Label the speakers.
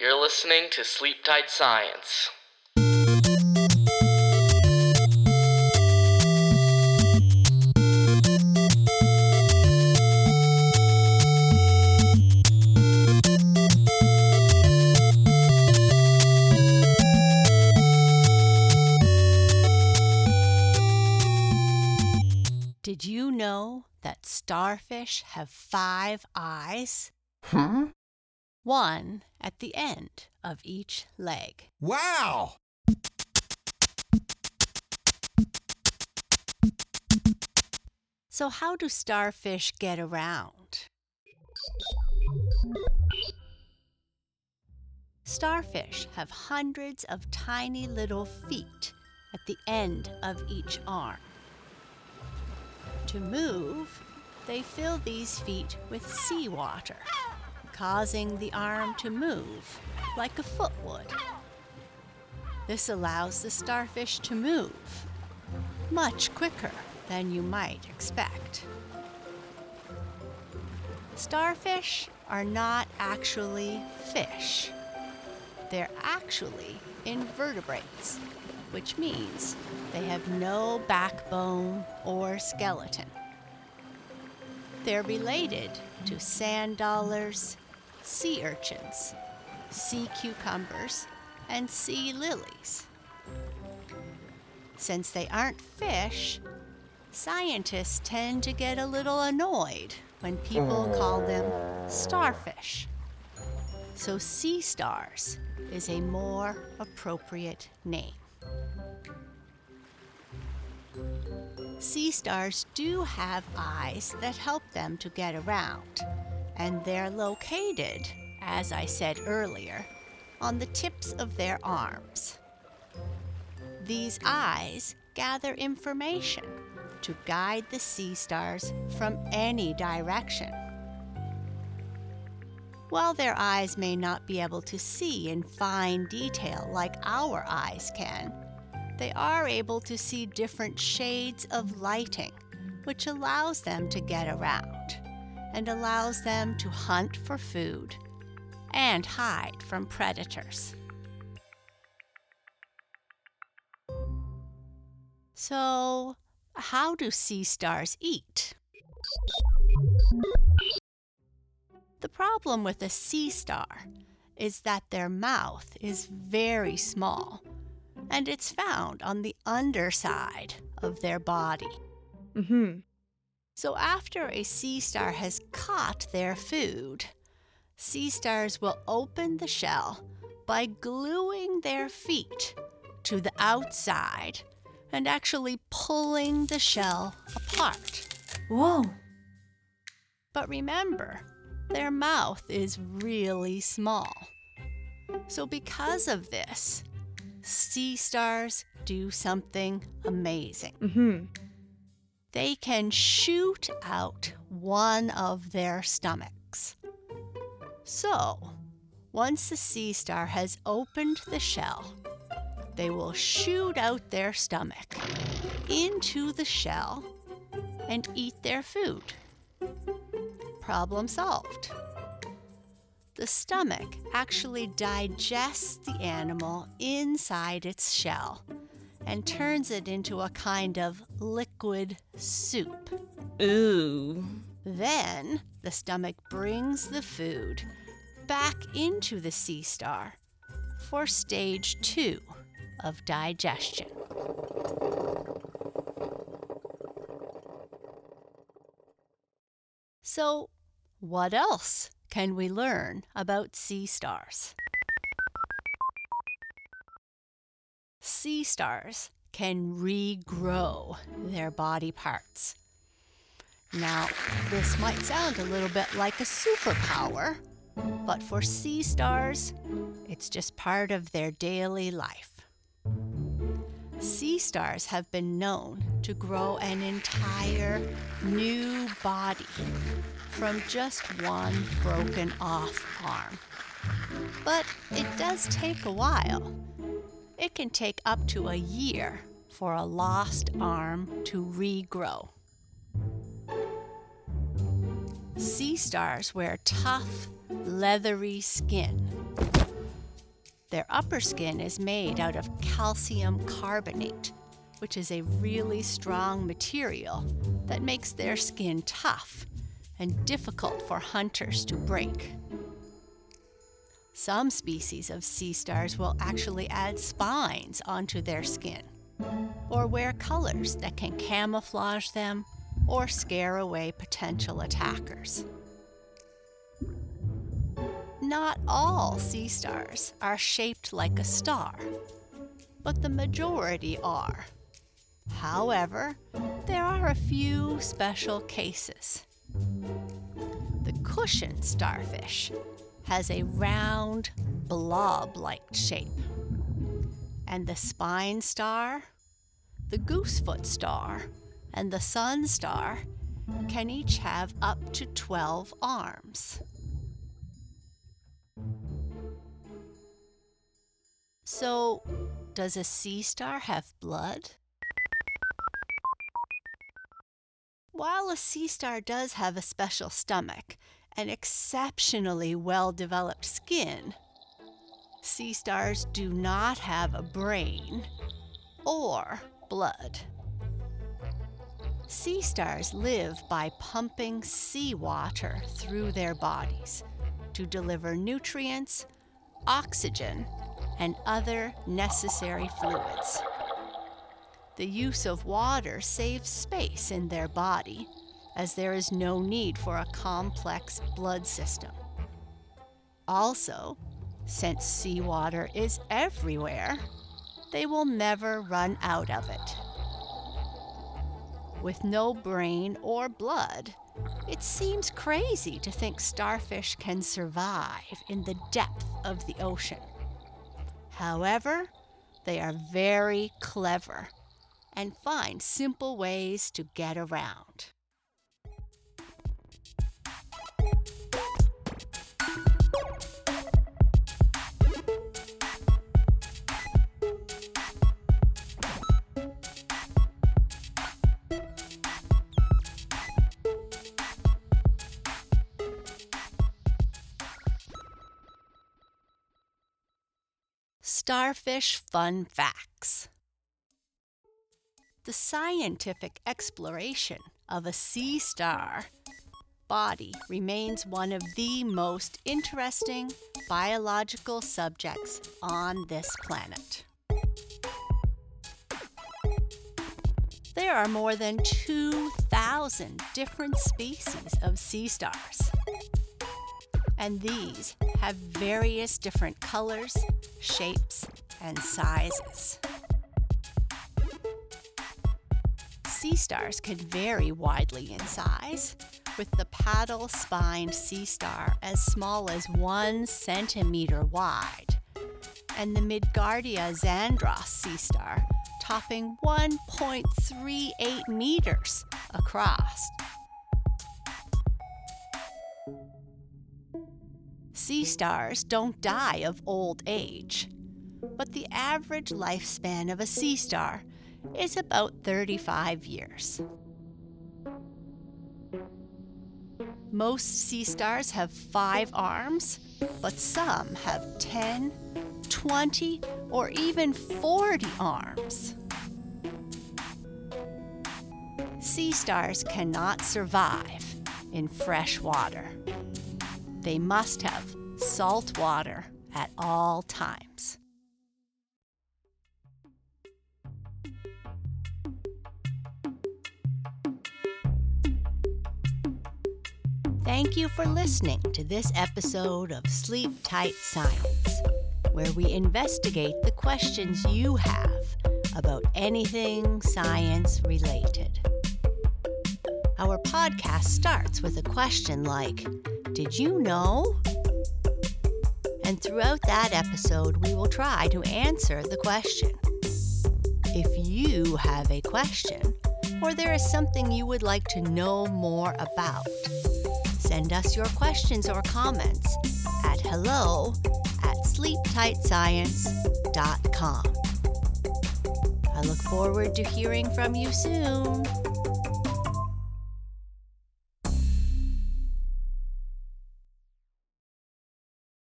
Speaker 1: You're listening to Sleep Tight Science.
Speaker 2: Did you know that starfish have five eyes?
Speaker 3: Huh?
Speaker 2: One at the end of each leg.
Speaker 3: Wow!
Speaker 2: So, how do starfish get around? Starfish have hundreds of tiny little feet at the end of each arm. To move, they fill these feet with seawater, causing the arm to move like a foot would. This allows the starfish to move much quicker than you might expect. Starfish are not actually fish. They're actually invertebrates, which means they have no backbone or skeleton. They're related to sand dollars, sea urchins, sea cucumbers, and sea lilies. Since they aren't fish, scientists tend to get a little annoyed when people call them starfish. So, sea stars is a more appropriate name. Sea stars do have eyes that help them to get around, and they're located, as I said earlier, on the tips of their arms. These eyes gather information to guide the sea stars from any direction. While their eyes may not be able to see in fine detail like our eyes can, they are able to see different shades of lighting, which allows them to get around and allows them to hunt for food and hide from predators. So, how do sea stars eat? The problem with a sea star is that their mouth is very small and it's found on the underside of their body.
Speaker 4: Mm-hmm.
Speaker 2: So, after a sea star has caught their food, sea stars will open the shell by gluing their feet to the outside and actually pulling the shell apart.
Speaker 4: Whoa.
Speaker 2: But remember, their mouth is really small. So, because of this, sea stars do something amazing.
Speaker 4: Mm-hmm.
Speaker 2: They can shoot out one of their stomachs. So, once the sea star has opened the shell, they will shoot out their stomach into the shell and eat their food. Problem solved. The stomach actually digests the animal inside its shell and turns it into a kind of liquid soup.
Speaker 4: Ooh.
Speaker 2: Then the stomach brings the food back into the sea star for stage two of digestion. So, what else can we learn about sea stars? Sea stars can regrow their body parts. Now, this might sound a little bit like a superpower, but for sea stars, it's just part of their daily life. Sea stars have been known to grow an entire new body from just one broken off arm. But it does take a while. It can take up to a year for a lost arm to regrow. Sea stars wear tough, leathery skin. Their upper skin is made out of calcium carbonate, which is a really strong material that makes their skin tough and difficult for hunters to break. Some species of sea stars will actually add spines onto their skin or wear colors that can camouflage them or scare away potential attackers. Not all sea stars are shaped like a star, but the majority are. However, there are a few special cases. The cushion starfish has a round, blob like shape. And the spine star, the goosefoot star, and the sun star can each have up to 12 arms. So, does a sea star have blood? While a sea star does have a special stomach and exceptionally well developed skin, sea stars do not have a brain or blood. Sea stars live by pumping seawater through their bodies to deliver nutrients, oxygen, and other necessary fluids. The use of water saves space in their body, as there is no need for a complex blood system. Also, since seawater is everywhere, they will never run out of it. With no brain or blood, it seems crazy to think starfish can survive in the depth of the ocean. However, they are very clever and find simple ways to get around. Starfish Fun Facts the scientific exploration of a sea star body remains one of the most interesting biological subjects on this planet. There are more than 2,000 different species of sea stars. And these have various different colors, shapes, and sizes. sea stars can vary widely in size, with the paddle spined sea star as small as one centimeter wide, and the Midgardia xandros sea star topping 1.38 meters across. Sea stars don't die of old age, but the average lifespan of a sea star is about 35 years. Most sea stars have five arms, but some have 10, 20, or even 40 arms. Sea stars cannot survive in fresh water. They must have salt water at all times. Thank you for listening to this episode of Sleep Tight Science, where we investigate the questions you have about anything science related. Our podcast starts with a question like Did you know? And throughout that episode, we will try to answer the question. If you have a question, or there is something you would like to know more about, Send us your questions or comments at hello at sleeptightscience.com. I look forward to hearing from you soon.